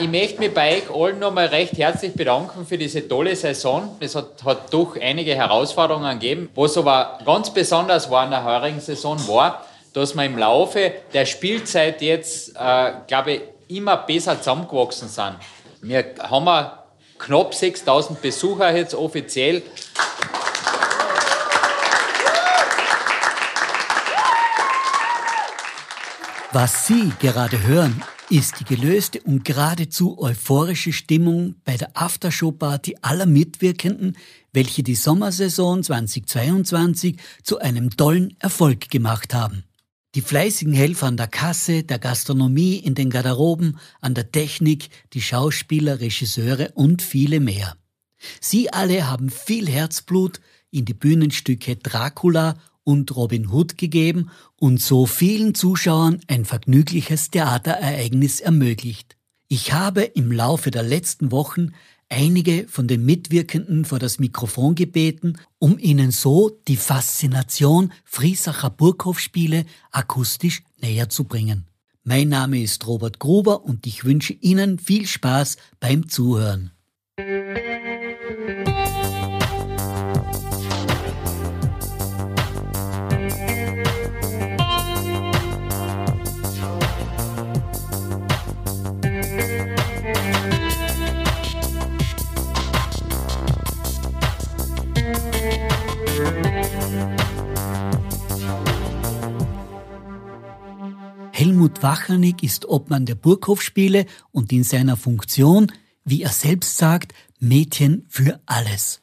Ich möchte mich bei euch allen nochmal recht herzlich bedanken für diese tolle Saison. Es hat, hat doch einige Herausforderungen gegeben. Was aber ganz besonders war in der heurigen Saison war, dass wir im Laufe der Spielzeit jetzt, äh, glaube ich, immer besser zusammengewachsen sind. Wir haben knapp 6000 Besucher jetzt offiziell. Was Sie gerade hören, ist die gelöste und geradezu euphorische Stimmung bei der Aftershow-Party aller Mitwirkenden, welche die Sommersaison 2022 zu einem tollen Erfolg gemacht haben. Die fleißigen Helfer an der Kasse, der Gastronomie, in den Garderoben, an der Technik, die Schauspieler, Regisseure und viele mehr. Sie alle haben viel Herzblut in die Bühnenstücke Dracula und Robin Hood gegeben und so vielen Zuschauern ein vergnügliches Theaterereignis ermöglicht. Ich habe im Laufe der letzten Wochen einige von den Mitwirkenden vor das Mikrofon gebeten, um ihnen so die Faszination Friesacher Burghofspiele akustisch näher zu bringen. Mein Name ist Robert Gruber und ich wünsche Ihnen viel Spaß beim Zuhören. Helmut Wachelnig ist Obmann der Burghofspiele und in seiner Funktion, wie er selbst sagt, Mädchen für alles.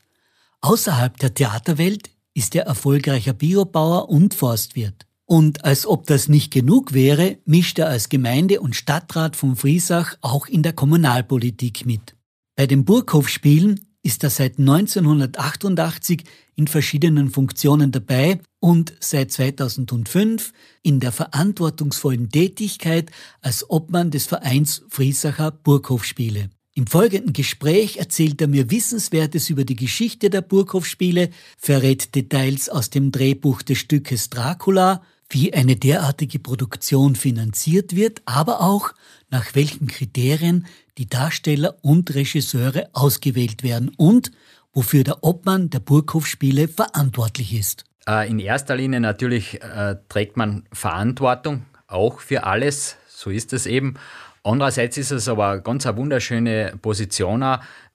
Außerhalb der Theaterwelt ist er erfolgreicher Biobauer und Forstwirt. Und als ob das nicht genug wäre, mischt er als Gemeinde- und Stadtrat von Friesach auch in der Kommunalpolitik mit. Bei den Burghofspielen ist er seit 1988 in verschiedenen Funktionen dabei und seit 2005 in der verantwortungsvollen Tätigkeit als Obmann des Vereins Friesacher Burghofspiele. Im folgenden Gespräch erzählt er mir Wissenswertes über die Geschichte der Burghofspiele, verrät Details aus dem Drehbuch des Stückes Dracula, wie eine derartige Produktion finanziert wird, aber auch nach welchen Kriterien die Darsteller und Regisseure ausgewählt werden und wofür der Obmann der Burghofspiele verantwortlich ist. Äh, in erster Linie natürlich äh, trägt man Verantwortung auch für alles, so ist es eben. Andererseits ist es aber ganz eine wunderschöne Position,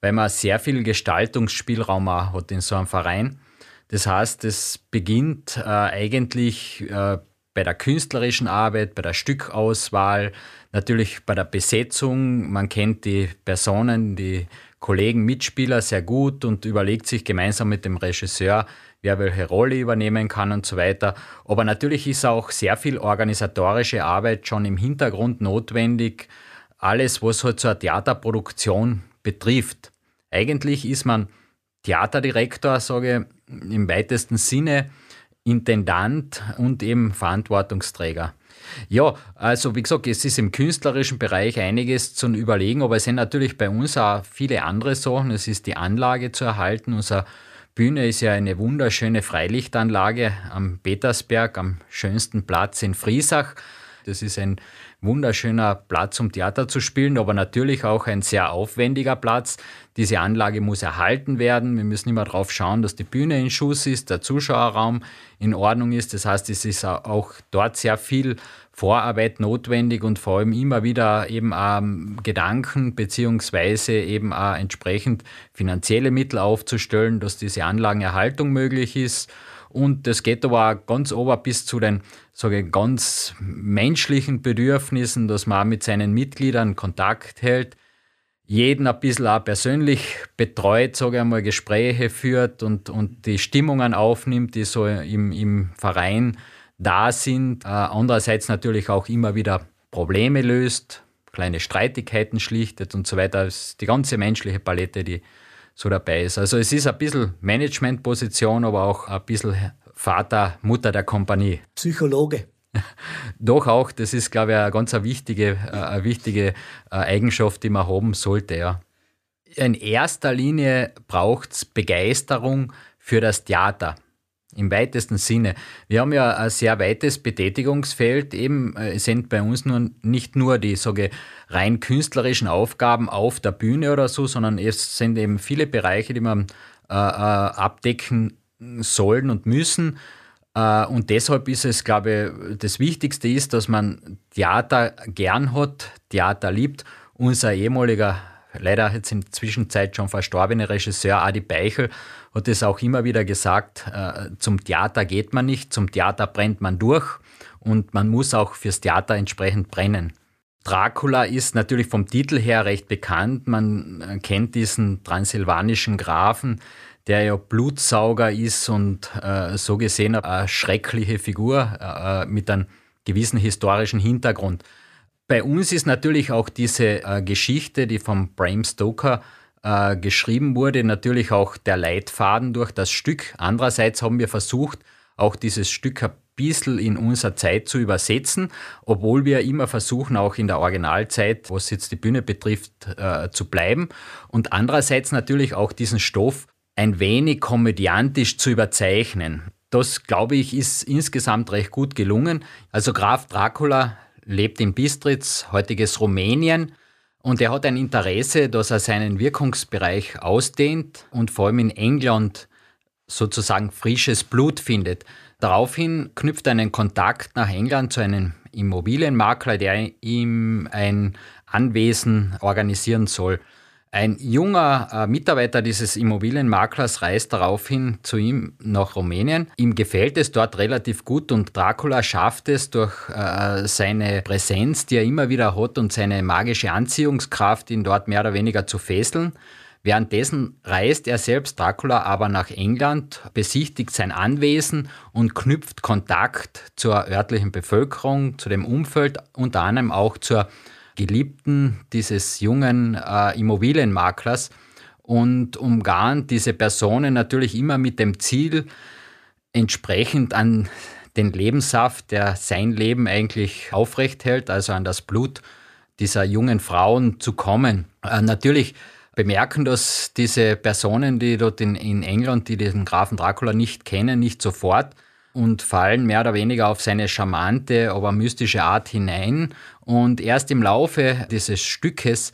weil man sehr viel Gestaltungsspielraum hat in so einem Verein. Das heißt, es beginnt äh, eigentlich äh, bei der künstlerischen Arbeit, bei der Stückauswahl, natürlich bei der Besetzung. Man kennt die Personen, die Kollegen, Mitspieler sehr gut und überlegt sich gemeinsam mit dem Regisseur, wer welche Rolle übernehmen kann und so weiter. Aber natürlich ist auch sehr viel organisatorische Arbeit schon im Hintergrund notwendig. Alles, was halt eine Theaterproduktion betrifft. Eigentlich ist man Theaterdirektor, sage ich im weitesten Sinne, Intendant und eben Verantwortungsträger. Ja, also wie gesagt, es ist im künstlerischen Bereich einiges zu überlegen, aber es sind natürlich bei uns auch viele andere Sachen. Es ist die Anlage zu erhalten. Unsere Bühne ist ja eine wunderschöne Freilichtanlage am Petersberg, am schönsten Platz in Friesach. Das ist ein wunderschöner Platz, um Theater zu spielen, aber natürlich auch ein sehr aufwendiger Platz. Diese Anlage muss erhalten werden. Wir müssen immer darauf schauen, dass die Bühne in Schuss ist, der Zuschauerraum in Ordnung ist. Das heißt, es ist auch dort sehr viel Vorarbeit notwendig und vor allem immer wieder eben ähm, Gedanken beziehungsweise eben auch entsprechend finanzielle Mittel aufzustellen, dass diese Anlagenerhaltung möglich ist. Und das geht aber auch ganz ober bis zu den sage ich, ganz menschlichen Bedürfnissen, dass man auch mit seinen Mitgliedern Kontakt hält, jeden ein bisschen auch persönlich betreut, sage ich einmal, Gespräche führt und, und die Stimmungen aufnimmt, die so im, im Verein da sind. Äh, andererseits natürlich auch immer wieder Probleme löst, kleine Streitigkeiten schlichtet und so weiter. Das ist die ganze menschliche Palette, die so dabei ist. Also es ist ein bisschen Managementposition, aber auch ein bisschen Vater, Mutter der Kompanie. Psychologe. Doch auch, das ist, glaube ich, eine ganz wichtige, eine wichtige äh, Eigenschaft, die man haben sollte. Ja. In erster Linie braucht es Begeisterung für das Theater. Im weitesten Sinne. Wir haben ja ein sehr weites Betätigungsfeld. Eben äh, sind bei uns nun nicht nur die sage, rein künstlerischen Aufgaben auf der Bühne oder so, sondern es sind eben viele Bereiche, die man äh, äh, abdecken sollen und müssen. Äh, und deshalb ist es, glaube ich, das Wichtigste ist, dass man Theater gern hat, Theater liebt. Unser ehemaliger, leider jetzt in der Zwischenzeit schon verstorbene Regisseur Adi Beichel hat es auch immer wieder gesagt, äh, zum Theater geht man nicht, zum Theater brennt man durch und man muss auch fürs Theater entsprechend brennen. Dracula ist natürlich vom Titel her recht bekannt. Man äh, kennt diesen transsilvanischen Grafen, der ja Blutsauger ist und äh, so gesehen eine schreckliche Figur äh, mit einem gewissen historischen Hintergrund. Bei uns ist natürlich auch diese äh, Geschichte, die vom Bram Stoker äh, geschrieben wurde, natürlich auch der Leitfaden durch das Stück. Andererseits haben wir versucht, auch dieses Stück ein bisschen in unsere Zeit zu übersetzen, obwohl wir immer versuchen, auch in der Originalzeit, was jetzt die Bühne betrifft, äh, zu bleiben. Und andererseits natürlich auch diesen Stoff ein wenig komödiantisch zu überzeichnen. Das, glaube ich, ist insgesamt recht gut gelungen. Also Graf Dracula lebt in Bistritz, heutiges Rumänien, und er hat ein Interesse, dass er seinen Wirkungsbereich ausdehnt und vor allem in England sozusagen frisches Blut findet. Daraufhin knüpft er einen Kontakt nach England zu einem Immobilienmakler, der ihm ein Anwesen organisieren soll. Ein junger äh, Mitarbeiter dieses Immobilienmaklers reist daraufhin zu ihm nach Rumänien. Ihm gefällt es dort relativ gut und Dracula schafft es durch äh, seine Präsenz, die er immer wieder hat und seine magische Anziehungskraft, ihn dort mehr oder weniger zu fesseln. Währenddessen reist er selbst Dracula aber nach England, besichtigt sein Anwesen und knüpft Kontakt zur örtlichen Bevölkerung, zu dem Umfeld, unter anderem auch zur Geliebten dieses jungen äh, Immobilienmaklers und umgarnt diese Personen natürlich immer mit dem Ziel, entsprechend an den Lebenssaft, der sein Leben eigentlich aufrecht hält, also an das Blut dieser jungen Frauen zu kommen. Äh, natürlich bemerken das diese Personen, die dort in, in England, die diesen Grafen Dracula nicht kennen, nicht sofort und fallen mehr oder weniger auf seine charmante, aber mystische Art hinein. Und erst im Laufe dieses Stückes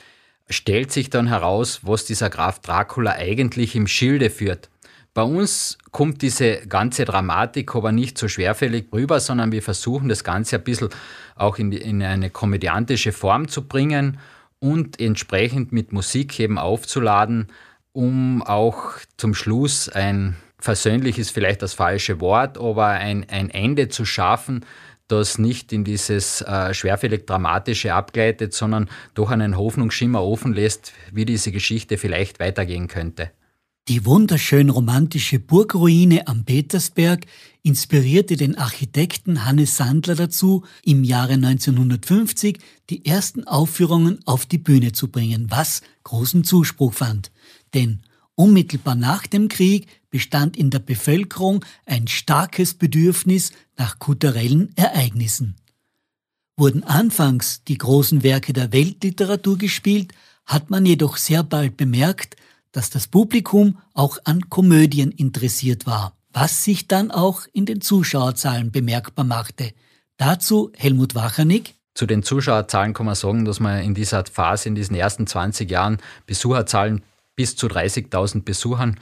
stellt sich dann heraus, was dieser Graf Dracula eigentlich im Schilde führt. Bei uns kommt diese ganze Dramatik aber nicht so schwerfällig rüber, sondern wir versuchen das Ganze ein bisschen auch in, in eine komödiantische Form zu bringen und entsprechend mit Musik eben aufzuladen, um auch zum Schluss ein versöhnlich ist vielleicht das falsche Wort, aber ein, ein Ende zu schaffen, das nicht in dieses äh, schwerfällig Dramatische abgleitet, sondern doch einen Hoffnungsschimmer offen lässt, wie diese Geschichte vielleicht weitergehen könnte. Die wunderschön romantische Burgruine am Petersberg inspirierte den Architekten Hannes Sandler dazu, im Jahre 1950 die ersten Aufführungen auf die Bühne zu bringen, was großen Zuspruch fand. Denn unmittelbar nach dem Krieg bestand in der Bevölkerung ein starkes Bedürfnis nach kulturellen Ereignissen. Wurden anfangs die großen Werke der Weltliteratur gespielt, hat man jedoch sehr bald bemerkt, dass das Publikum auch an Komödien interessiert war, was sich dann auch in den Zuschauerzahlen bemerkbar machte. Dazu Helmut Wachernick. Zu den Zuschauerzahlen kann man sagen, dass man in dieser Phase, in diesen ersten 20 Jahren Besucherzahlen bis zu 30.000 Besuchern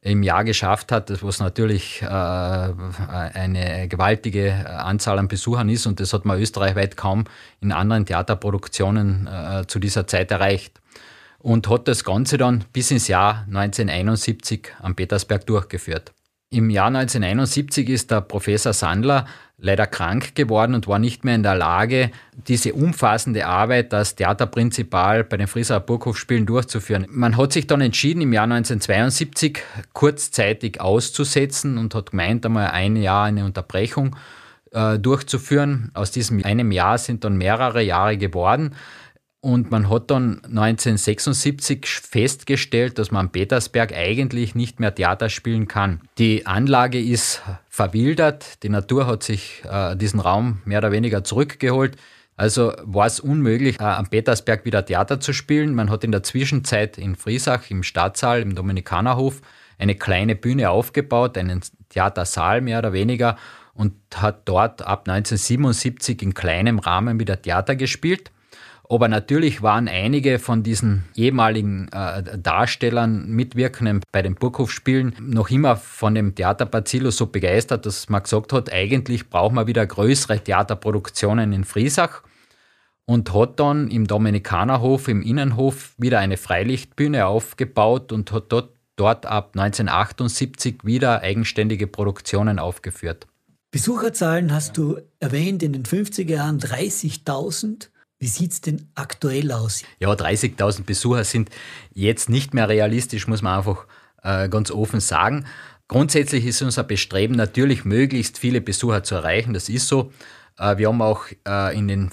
im Jahr geschafft hat, was natürlich äh, eine gewaltige Anzahl an Besuchern ist und das hat man österreichweit kaum in anderen Theaterproduktionen äh, zu dieser Zeit erreicht. Und hat das Ganze dann bis ins Jahr 1971 am Petersberg durchgeführt. Im Jahr 1971 ist der Professor Sandler leider krank geworden und war nicht mehr in der Lage, diese umfassende Arbeit als Theaterprinzipal bei den Frieser Burghofspielen durchzuführen. Man hat sich dann entschieden, im Jahr 1972 kurzzeitig auszusetzen und hat gemeint, einmal ein Jahr eine Unterbrechung äh, durchzuführen. Aus diesem einem Jahr sind dann mehrere Jahre geworden. Und man hat dann 1976 festgestellt, dass man Petersberg eigentlich nicht mehr Theater spielen kann. Die Anlage ist verwildert, die Natur hat sich äh, diesen Raum mehr oder weniger zurückgeholt. Also war es unmöglich, äh, am Petersberg wieder Theater zu spielen. Man hat in der Zwischenzeit in Friesach im Stadtsaal, im Dominikanerhof, eine kleine Bühne aufgebaut, einen Theatersaal mehr oder weniger und hat dort ab 1977 in kleinem Rahmen wieder Theater gespielt. Aber natürlich waren einige von diesen ehemaligen äh, Darstellern, Mitwirkenden bei den Burghofspielen noch immer von dem Theater Bacillus so begeistert, dass man gesagt hat, eigentlich brauchen wir wieder größere Theaterproduktionen in Friesach und hat dann im Dominikanerhof, im Innenhof wieder eine Freilichtbühne aufgebaut und hat dort, dort ab 1978 wieder eigenständige Produktionen aufgeführt. Besucherzahlen hast du erwähnt in den 50er Jahren 30.000. Wie sieht es denn aktuell aus? Ja, 30.000 Besucher sind jetzt nicht mehr realistisch, muss man einfach äh, ganz offen sagen. Grundsätzlich ist unser Bestreben natürlich, möglichst viele Besucher zu erreichen. Das ist so. Äh, wir haben auch äh, in den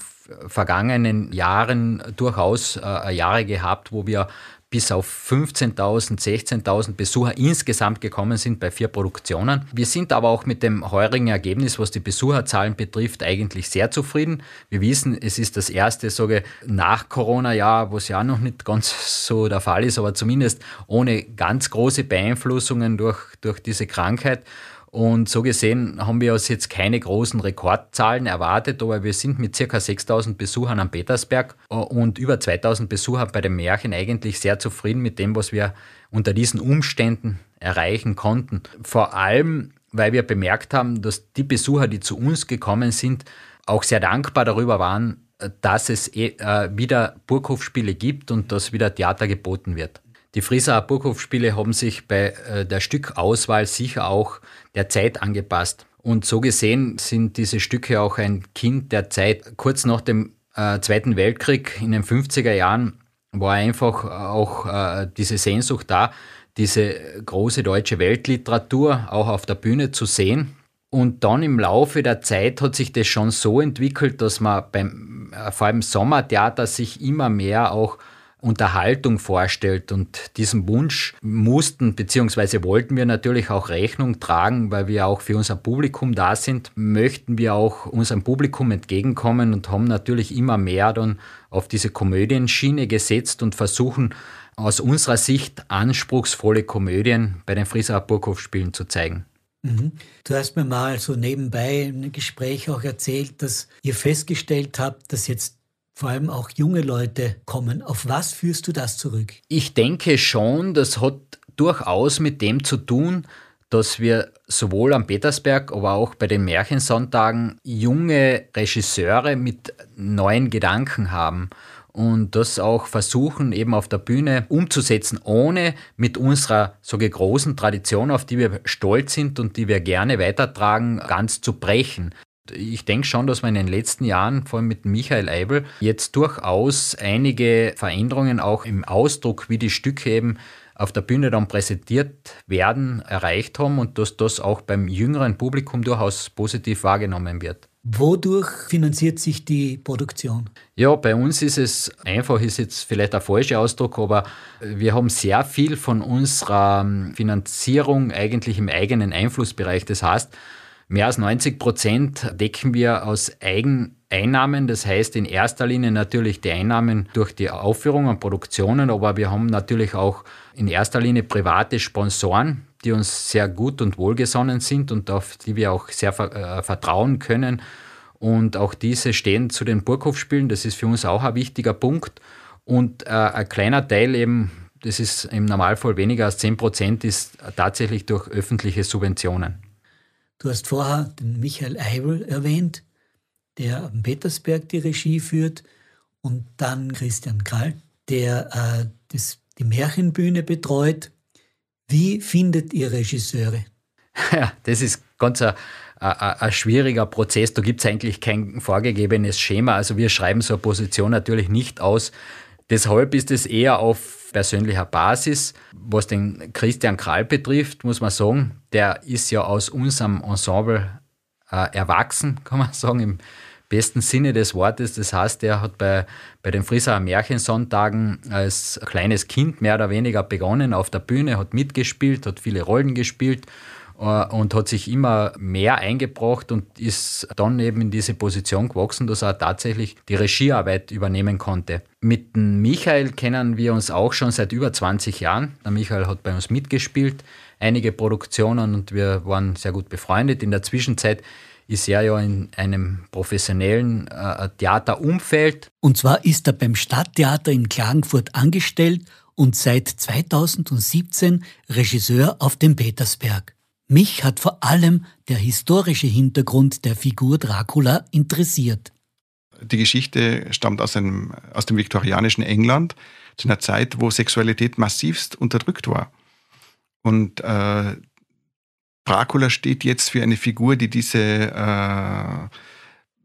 vergangenen Jahren durchaus äh, Jahre gehabt, wo wir bis auf 15.000, 16.000 Besucher insgesamt gekommen sind bei vier Produktionen. Wir sind aber auch mit dem heurigen Ergebnis, was die Besucherzahlen betrifft, eigentlich sehr zufrieden. Wir wissen, es ist das erste sage, nach Corona-Jahr, was ja noch nicht ganz so der Fall ist, aber zumindest ohne ganz große Beeinflussungen durch, durch diese Krankheit. Und so gesehen haben wir uns jetzt keine großen Rekordzahlen erwartet, aber wir sind mit circa 6000 Besuchern am Petersberg äh, und über 2000 Besuchern bei den Märchen eigentlich sehr zufrieden mit dem, was wir unter diesen Umständen erreichen konnten. Vor allem, weil wir bemerkt haben, dass die Besucher, die zu uns gekommen sind, auch sehr dankbar darüber waren, dass es äh, wieder Burghofspiele gibt und dass wieder Theater geboten wird. Die Frieser Burghofspiele haben sich bei äh, der Stückauswahl sicher auch der Zeit angepasst. Und so gesehen sind diese Stücke auch ein Kind der Zeit. Kurz nach dem äh, Zweiten Weltkrieg in den 50er Jahren war einfach auch äh, diese Sehnsucht da, diese große deutsche Weltliteratur auch auf der Bühne zu sehen. Und dann im Laufe der Zeit hat sich das schon so entwickelt, dass man beim vor allem Sommertheater sich immer mehr auch Unterhaltung vorstellt. Und diesem Wunsch mussten bzw. wollten wir natürlich auch Rechnung tragen, weil wir auch für unser Publikum da sind, möchten wir auch unserem Publikum entgegenkommen und haben natürlich immer mehr dann auf diese Komödienschiene gesetzt und versuchen aus unserer Sicht anspruchsvolle Komödien bei den Frieserer Burghofspielen zu zeigen. Mhm. Du hast mir mal so nebenbei im Gespräch auch erzählt, dass ihr festgestellt habt, dass jetzt vor allem auch junge Leute kommen. Auf was führst du das zurück? Ich denke schon, das hat durchaus mit dem zu tun, dass wir sowohl am Petersberg, aber auch bei den Märchensonntagen junge Regisseure mit neuen Gedanken haben und das auch versuchen, eben auf der Bühne umzusetzen, ohne mit unserer so großen Tradition, auf die wir stolz sind und die wir gerne weitertragen, ganz zu brechen ich denke schon, dass wir in den letzten Jahren, vor allem mit Michael Eibel, jetzt durchaus einige Veränderungen auch im Ausdruck, wie die Stücke eben auf der Bühne dann präsentiert werden, erreicht haben und dass das auch beim jüngeren Publikum durchaus positiv wahrgenommen wird. Wodurch finanziert sich die Produktion? Ja, bei uns ist es einfach, ist jetzt vielleicht der falsche Ausdruck, aber wir haben sehr viel von unserer Finanzierung eigentlich im eigenen Einflussbereich. Das heißt, Mehr als 90 Prozent decken wir aus Eigeneinnahmen, das heißt in erster Linie natürlich die Einnahmen durch die Aufführung und Produktionen, aber wir haben natürlich auch in erster Linie private Sponsoren, die uns sehr gut und wohlgesonnen sind und auf die wir auch sehr äh, vertrauen können. Und auch diese stehen zu den Burghofspielen, das ist für uns auch ein wichtiger Punkt. Und äh, ein kleiner Teil eben, das ist im Normalfall weniger als 10 Prozent, ist tatsächlich durch öffentliche Subventionen. Du hast vorher den Michael Eibel erwähnt, der am Petersberg die Regie führt, und dann Christian Krall, der äh, das, die Märchenbühne betreut. Wie findet ihr Regisseure? Ja, das ist ganz ein, ein, ein schwieriger Prozess. Da gibt es eigentlich kein vorgegebenes Schema. Also wir schreiben so eine Position natürlich nicht aus. Deshalb ist es eher auf persönlicher Basis. Was den Christian Krall betrifft, muss man sagen, der ist ja aus unserem Ensemble äh, erwachsen, kann man sagen, im besten Sinne des Wortes. Das heißt, er hat bei, bei den Frisser Märchensonntagen als kleines Kind mehr oder weniger begonnen auf der Bühne, hat mitgespielt, hat viele Rollen gespielt und hat sich immer mehr eingebracht und ist dann eben in diese Position gewachsen, dass er tatsächlich die Regiearbeit übernehmen konnte. Mit dem Michael kennen wir uns auch schon seit über 20 Jahren. Der Michael hat bei uns mitgespielt, einige Produktionen und wir waren sehr gut befreundet. In der Zwischenzeit ist er ja in einem professionellen äh, Theaterumfeld. Und zwar ist er beim Stadttheater in Klagenfurt angestellt und seit 2017 Regisseur auf dem Petersberg. Mich hat vor allem der historische Hintergrund der Figur Dracula interessiert. Die Geschichte stammt aus, einem, aus dem viktorianischen England, zu einer Zeit, wo Sexualität massivst unterdrückt war. Und äh, Dracula steht jetzt für eine Figur, die diese, äh,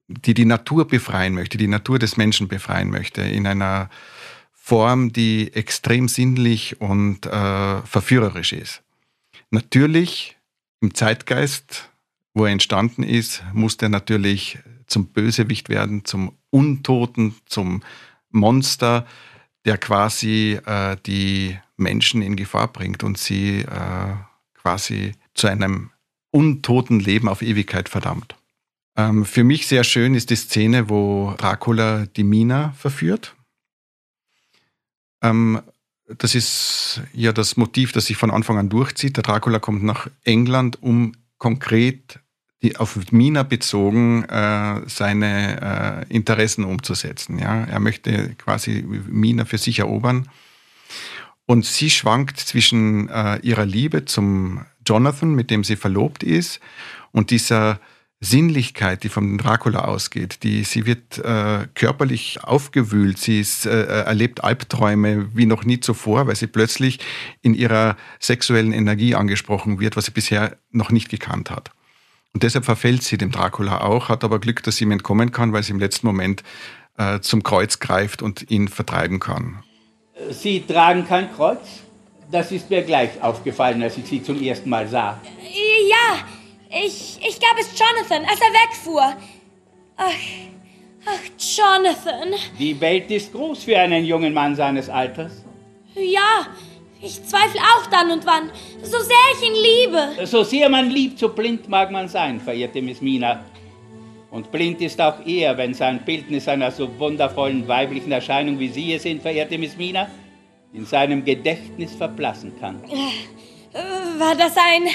die die Natur befreien möchte, die Natur des Menschen befreien möchte, in einer Form, die extrem sinnlich und äh, verführerisch ist. Natürlich im Zeitgeist, wo er entstanden ist, muss er natürlich zum Bösewicht werden, zum Untoten, zum Monster, der quasi äh, die Menschen in Gefahr bringt und sie äh, quasi zu einem untoten Leben auf Ewigkeit verdammt. Ähm, für mich sehr schön ist die Szene, wo Dracula die Mina verführt. Ähm, das ist ja das Motiv, das sich von Anfang an durchzieht. Der Dracula kommt nach England, um konkret die, auf Mina bezogen äh, seine äh, Interessen umzusetzen. Ja? Er möchte quasi Mina für sich erobern. Und sie schwankt zwischen äh, ihrer Liebe zum Jonathan, mit dem sie verlobt ist, und dieser Sinnlichkeit, die vom Dracula ausgeht, die sie wird äh, körperlich aufgewühlt, sie ist, äh, erlebt Albträume wie noch nie zuvor, weil sie plötzlich in ihrer sexuellen Energie angesprochen wird, was sie bisher noch nicht gekannt hat. Und deshalb verfällt sie dem Dracula auch, hat aber Glück, dass sie ihm entkommen kann, weil sie im letzten Moment äh, zum Kreuz greift und ihn vertreiben kann. Sie tragen kein Kreuz? Das ist mir gleich aufgefallen, als ich Sie zum ersten Mal sah. Ja, ich, ich gab es Jonathan, als er wegfuhr. Ach, ach, Jonathan. Die Welt ist groß für einen jungen Mann seines Alters. Ja, ich zweifle auch dann und wann, so sehr ich ihn liebe. So sehr man liebt, so blind mag man sein, verehrte Miss Mina. Und blind ist auch er, wenn sein Bildnis einer so wundervollen weiblichen Erscheinung wie Sie es sind, verehrte Miss Mina, in seinem Gedächtnis verblassen kann. Äh, war das ein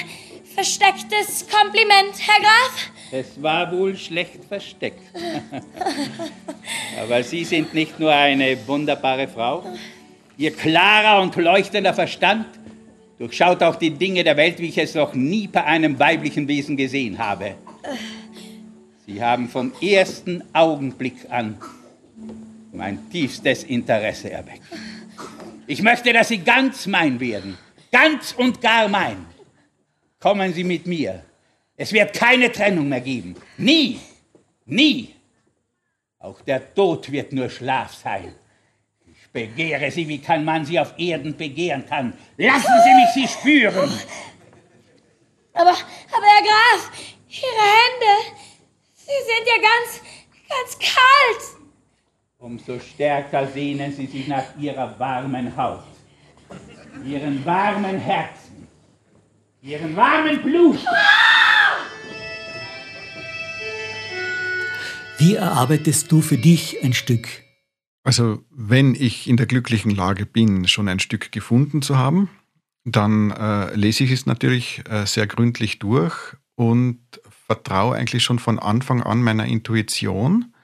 verstecktes Kompliment, Herr Graf? Es war wohl schlecht versteckt. Aber Sie sind nicht nur eine wunderbare Frau. Ihr klarer und leuchtender Verstand durchschaut auch die Dinge der Welt, wie ich es noch nie bei einem weiblichen Wesen gesehen habe. Sie haben vom ersten Augenblick an mein tiefstes Interesse erweckt. Ich möchte, dass Sie ganz mein werden. Ganz und gar mein. Kommen Sie mit mir. Es wird keine Trennung mehr geben. Nie. Nie. Auch der Tod wird nur Schlaf sein. Ich begehre Sie, wie kein Mann Sie auf Erden begehren kann. Lassen Sie mich Sie spüren. Aber, aber Herr Graf, Ihre Hände, sie sind ja ganz, ganz kalt umso stärker sehnen sie sich nach ihrer warmen Haut, ihren warmen Herzen, ihren warmen Blut. Wie erarbeitest du für dich ein Stück? Also wenn ich in der glücklichen Lage bin, schon ein Stück gefunden zu haben, dann äh, lese ich es natürlich äh, sehr gründlich durch und vertraue eigentlich schon von Anfang an meiner Intuition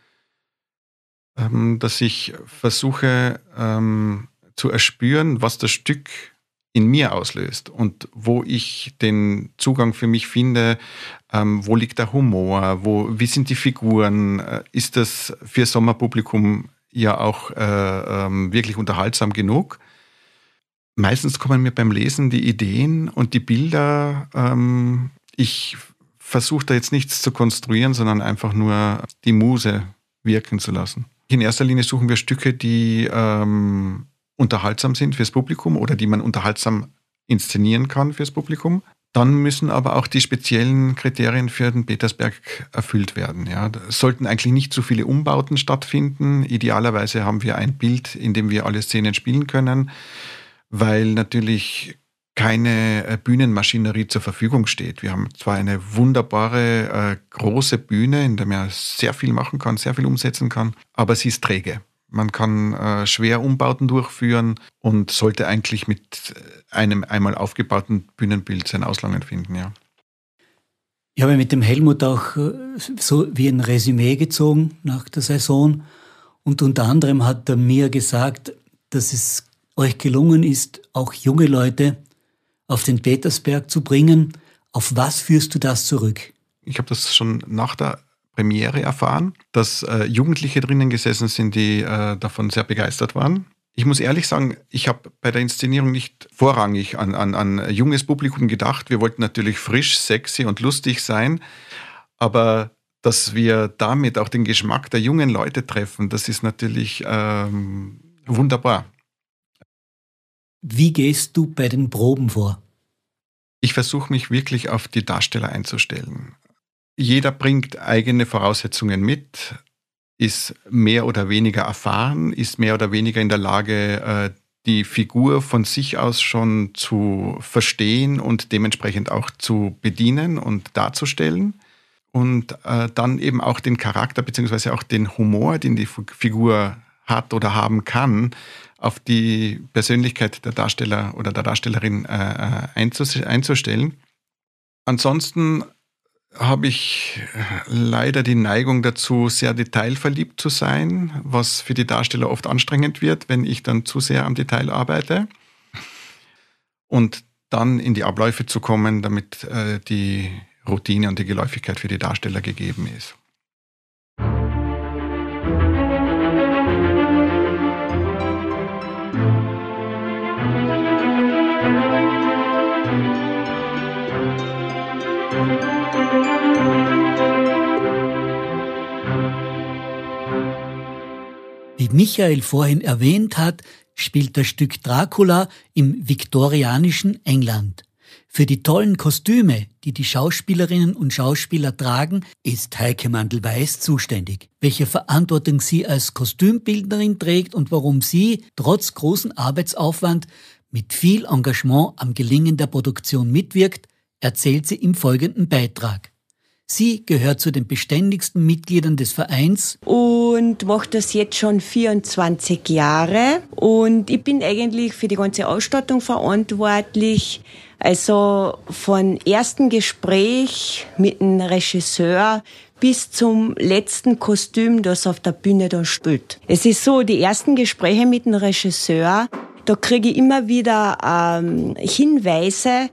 ähm, dass ich versuche ähm, zu erspüren, was das Stück in mir auslöst und wo ich den Zugang für mich finde, ähm, wo liegt der Humor, wo, wie sind die Figuren, äh, ist das für Sommerpublikum ja auch äh, ähm, wirklich unterhaltsam genug. Meistens kommen mir beim Lesen die Ideen und die Bilder. Ähm, ich versuche da jetzt nichts zu konstruieren, sondern einfach nur die Muse wirken zu lassen. In erster Linie suchen wir Stücke, die ähm, unterhaltsam sind fürs Publikum oder die man unterhaltsam inszenieren kann fürs Publikum. Dann müssen aber auch die speziellen Kriterien für den Petersberg erfüllt werden. Ja, da sollten eigentlich nicht zu viele Umbauten stattfinden. Idealerweise haben wir ein Bild, in dem wir alle Szenen spielen können, weil natürlich keine äh, Bühnenmaschinerie zur Verfügung steht. Wir haben zwar eine wunderbare äh, große Bühne, in der man sehr viel machen kann, sehr viel umsetzen kann, aber sie ist träge. Man kann äh, schwer Umbauten durchführen und sollte eigentlich mit einem einmal aufgebauten Bühnenbild sein Auslangen finden, ja. Ich habe mit dem Helmut auch äh, so wie ein Resümee gezogen nach der Saison und unter anderem hat er mir gesagt, dass es euch gelungen ist, auch junge Leute auf den Petersberg zu bringen. Auf was führst du das zurück? Ich habe das schon nach der Premiere erfahren, dass äh, Jugendliche drinnen gesessen sind, die äh, davon sehr begeistert waren. Ich muss ehrlich sagen, ich habe bei der Inszenierung nicht vorrangig an, an, an junges Publikum gedacht. Wir wollten natürlich frisch, sexy und lustig sein, aber dass wir damit auch den Geschmack der jungen Leute treffen, das ist natürlich ähm, wunderbar. Wie gehst du bei den Proben vor? Ich versuche mich wirklich auf die Darsteller einzustellen. Jeder bringt eigene Voraussetzungen mit, ist mehr oder weniger erfahren, ist mehr oder weniger in der Lage, äh, die Figur von sich aus schon zu verstehen und dementsprechend auch zu bedienen und darzustellen. Und äh, dann eben auch den Charakter beziehungsweise auch den Humor, den die Figur hat oder haben kann, auf die Persönlichkeit der Darsteller oder der Darstellerin äh einzustellen. Ansonsten habe ich äh, leider die Neigung dazu, sehr detailverliebt zu sein, was für die Darsteller oft anstrengend wird, wenn ich dann zu sehr am Detail arbeite. Und dann in die Abläufe zu kommen, damit äh, die Routine und die Geläufigkeit für die Darsteller gegeben ist. Wie Michael vorhin erwähnt hat, spielt das Stück Dracula im viktorianischen England. Für die tollen Kostüme, die die Schauspielerinnen und Schauspieler tragen, ist Heike Mandel-Weiß zuständig. Welche Verantwortung sie als Kostümbildnerin trägt und warum sie, trotz großen Arbeitsaufwand, mit viel Engagement am Gelingen der Produktion mitwirkt, erzählt sie im folgenden Beitrag. Sie gehört zu den beständigsten Mitgliedern des Vereins. Und macht das jetzt schon 24 Jahre. Und ich bin eigentlich für die ganze Ausstattung verantwortlich. Also von ersten Gespräch mit dem Regisseur bis zum letzten Kostüm, das auf der Bühne dann spielt. Es ist so, die ersten Gespräche mit dem Regisseur, da kriege ich immer wieder ähm, Hinweise,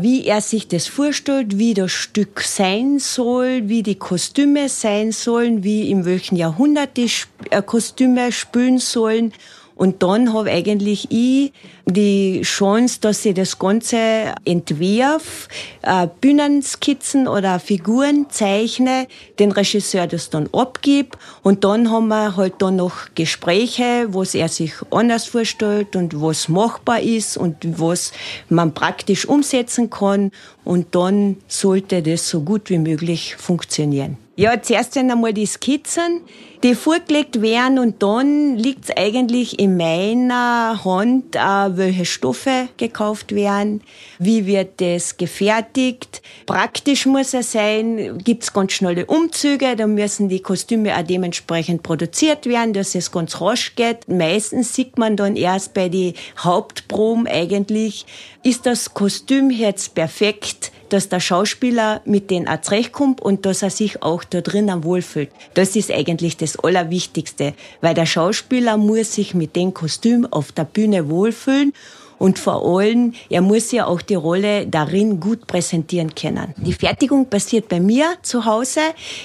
wie er sich das vorstellt, wie das Stück sein soll, wie die Kostüme sein sollen, wie in welchem Jahrhundert die äh, Kostüme spielen sollen. Und dann habe eigentlich ich die Chance, dass ich das Ganze entwerf, äh, Bühnenskizzen oder Figuren zeichne, den Regisseur das dann abgibt und dann haben wir halt dann noch Gespräche, was er sich anders vorstellt und was machbar ist und was man praktisch umsetzen kann und dann sollte das so gut wie möglich funktionieren. Ja, zuerst sind einmal die Skizzen, die vorgelegt werden und dann liegt es eigentlich in meiner Hand, äh, welche Stoffe gekauft werden, wie wird das gefertigt. Praktisch muss es sein, gibt es ganz schnelle Umzüge, da müssen die Kostüme auch dementsprechend produziert werden, dass es ganz rasch geht. Meistens sieht man dann erst bei den Hauptproben eigentlich, ist das Kostüm jetzt perfekt, dass der Schauspieler mit denen auch zurechtkommt und dass er sich auch da drinnen wohlfühlt. Das ist eigentlich das Allerwichtigste, weil der Schauspieler muss sich mit dem Kostüm auf der Bühne wohlfühlen und vor allem, er muss ja auch die Rolle darin gut präsentieren können. Die Fertigung passiert bei mir zu Hause.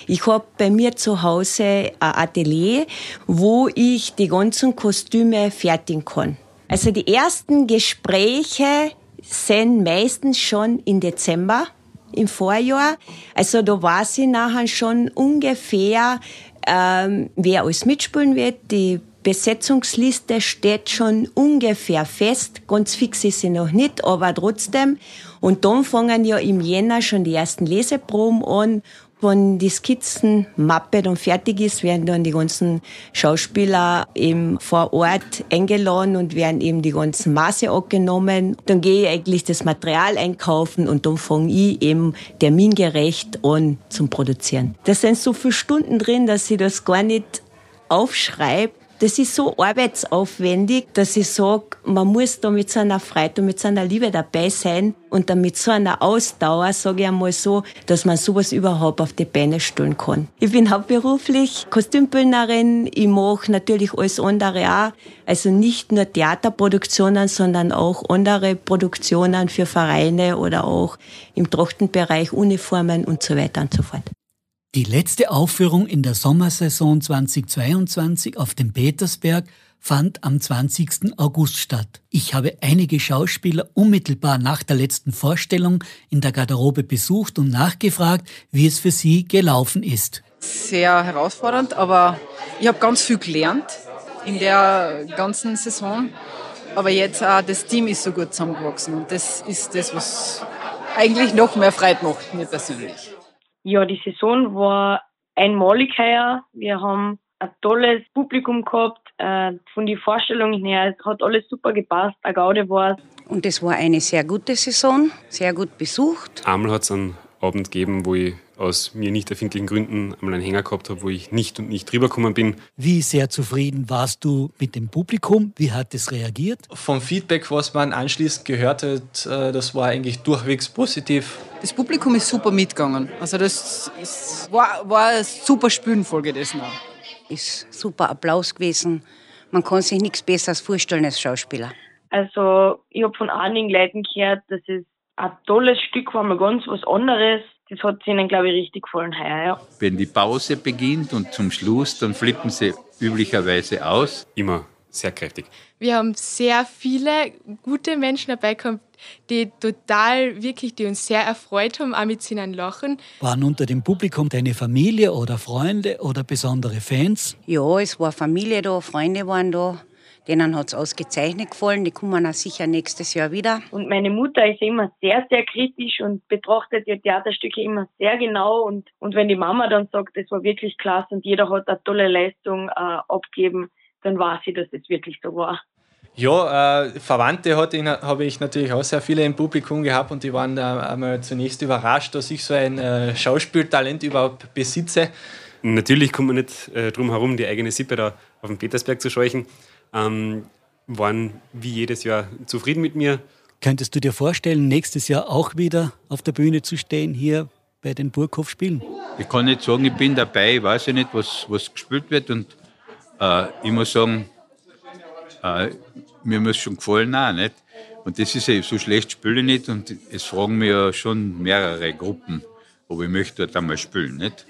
Ich habe bei mir zu Hause ein Atelier, wo ich die ganzen Kostüme fertigen kann. Also die ersten Gespräche sind meistens schon im Dezember im Vorjahr. Also da weiß ich nachher schon ungefähr, ähm, wer alles mitspielen wird. Die Besetzungsliste steht schon ungefähr fest. Ganz fix ist sie noch nicht, aber trotzdem. Und dann fangen ja im Jänner schon die ersten Leseproben an wenn die Skizzenmappe dann fertig ist, werden dann die ganzen Schauspieler eben vor Ort eingeladen und werden eben die ganzen Maße abgenommen. Dann gehe ich eigentlich das Material einkaufen und dann fange ich eben termingerecht an zum Produzieren. Da sind so viele Stunden drin, dass ich das gar nicht aufschreibe das ist so arbeitsaufwendig, dass ich sage, man muss da mit so einer Freude und mit so einer Liebe dabei sein und dann mit so einer Ausdauer, sage ich einmal so, dass man sowas überhaupt auf die Beine stellen kann. Ich bin hauptberuflich Kostümbildnerin, ich mache natürlich alles andere auch, also nicht nur Theaterproduktionen, sondern auch andere Produktionen für Vereine oder auch im Trachtenbereich Uniformen und so weiter und so fort. Die letzte Aufführung in der Sommersaison 2022 auf dem Petersberg fand am 20. August statt. Ich habe einige Schauspieler unmittelbar nach der letzten Vorstellung in der Garderobe besucht und nachgefragt, wie es für sie gelaufen ist. Sehr herausfordernd, aber ich habe ganz viel gelernt in der ganzen Saison. Aber jetzt auch das Team ist so gut zusammengewachsen und das ist das, was eigentlich noch mehr Freude macht, mir persönlich. Ja, die Saison war einmalig heuer. Wir haben ein tolles Publikum gehabt. Äh, von den Vorstellungen her es hat alles super gepasst. Eine Gaude war Und es war eine sehr gute Saison, sehr gut besucht. Einmal hat es einen Abend gegeben, wo ich aus mir nicht erfindlichen Gründen einmal einen Hänger gehabt habe, wo ich nicht und nicht drüber gekommen bin. Wie sehr zufrieden warst du mit dem Publikum? Wie hat es reagiert? Vom Feedback, was man anschließend gehört hat, äh, das war eigentlich durchwegs positiv. Das Publikum ist super mitgegangen. Also das ist, war, war eine super Spülenfolge dessen auch. Ist super Applaus gewesen. Man kann sich nichts Besseres vorstellen als Schauspieler. Also ich habe von einigen Leuten gehört, dass es ein tolles Stück war, mal ganz was anderes. Das hat ihnen, glaube ich, richtig gefallen heuer. Ja. Wenn die Pause beginnt und zum Schluss, dann flippen sie üblicherweise aus. Immer sehr kräftig. Wir haben sehr viele gute Menschen dabei gehabt, die total wirklich, die uns sehr erfreut haben, auch mit ihnen lachen. Waren unter dem Publikum deine Familie oder Freunde oder besondere Fans? Ja, es war Familie da, Freunde waren da. Denen hat es ausgezeichnet gefallen. Die kommen auch sicher nächstes Jahr wieder. Und meine Mutter ist immer sehr, sehr kritisch und betrachtet die Theaterstücke immer sehr genau. Und, und wenn die Mama dann sagt, das war wirklich klasse und jeder hat eine tolle Leistung äh, abgegeben, dann weiß sie, dass das wirklich so war. Ja, äh, Verwandte habe ich natürlich auch sehr viele im Publikum gehabt und die waren äh, einmal zunächst überrascht, dass ich so ein äh, Schauspieltalent überhaupt besitze. Natürlich kommt man nicht äh, drum herum, die eigene Sippe da auf dem Petersberg zu scheuchen ähm, waren wie jedes Jahr zufrieden mit mir. Könntest du dir vorstellen, nächstes Jahr auch wieder auf der Bühne zu stehen, hier bei den Burghof-Spielen? Ich kann nicht sagen, ich bin dabei, ich weiß ja nicht, was, was gespielt wird. Und äh, ich muss sagen, äh, mir muss schon gefallen auch, nicht? Und das ist ja, so schlecht spiele ich nicht und es fragen mir ja schon mehrere Gruppen, ob ich möchte dort einmal spielen, nicht?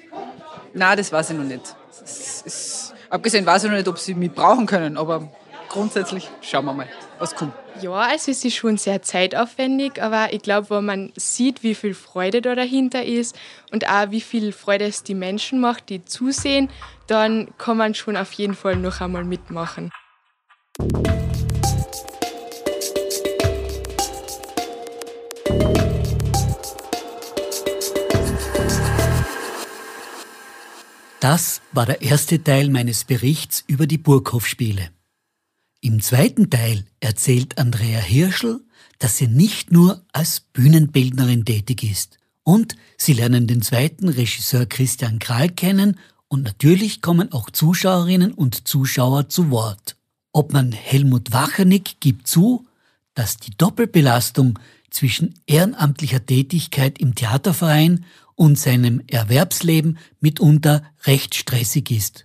Nein, das weiß ich noch nicht. Das ist Abgesehen weiß ich noch nicht, ob sie mich brauchen können, aber grundsätzlich schauen wir mal, was kommt. Ja, also es ist schon sehr zeitaufwendig, aber ich glaube, wenn man sieht, wie viel Freude da dahinter ist und auch wie viel Freude es die Menschen macht, die zusehen, dann kann man schon auf jeden Fall noch einmal mitmachen. Das war der erste Teil meines Berichts über die Burghof-Spiele. Im zweiten Teil erzählt Andrea Hirschl, dass sie nicht nur als Bühnenbildnerin tätig ist. Und sie lernen den zweiten Regisseur Christian Kral kennen und natürlich kommen auch Zuschauerinnen und Zuschauer zu Wort. Obmann Helmut Wachernick gibt zu, dass die Doppelbelastung zwischen ehrenamtlicher Tätigkeit im Theaterverein und seinem Erwerbsleben mitunter recht stressig ist.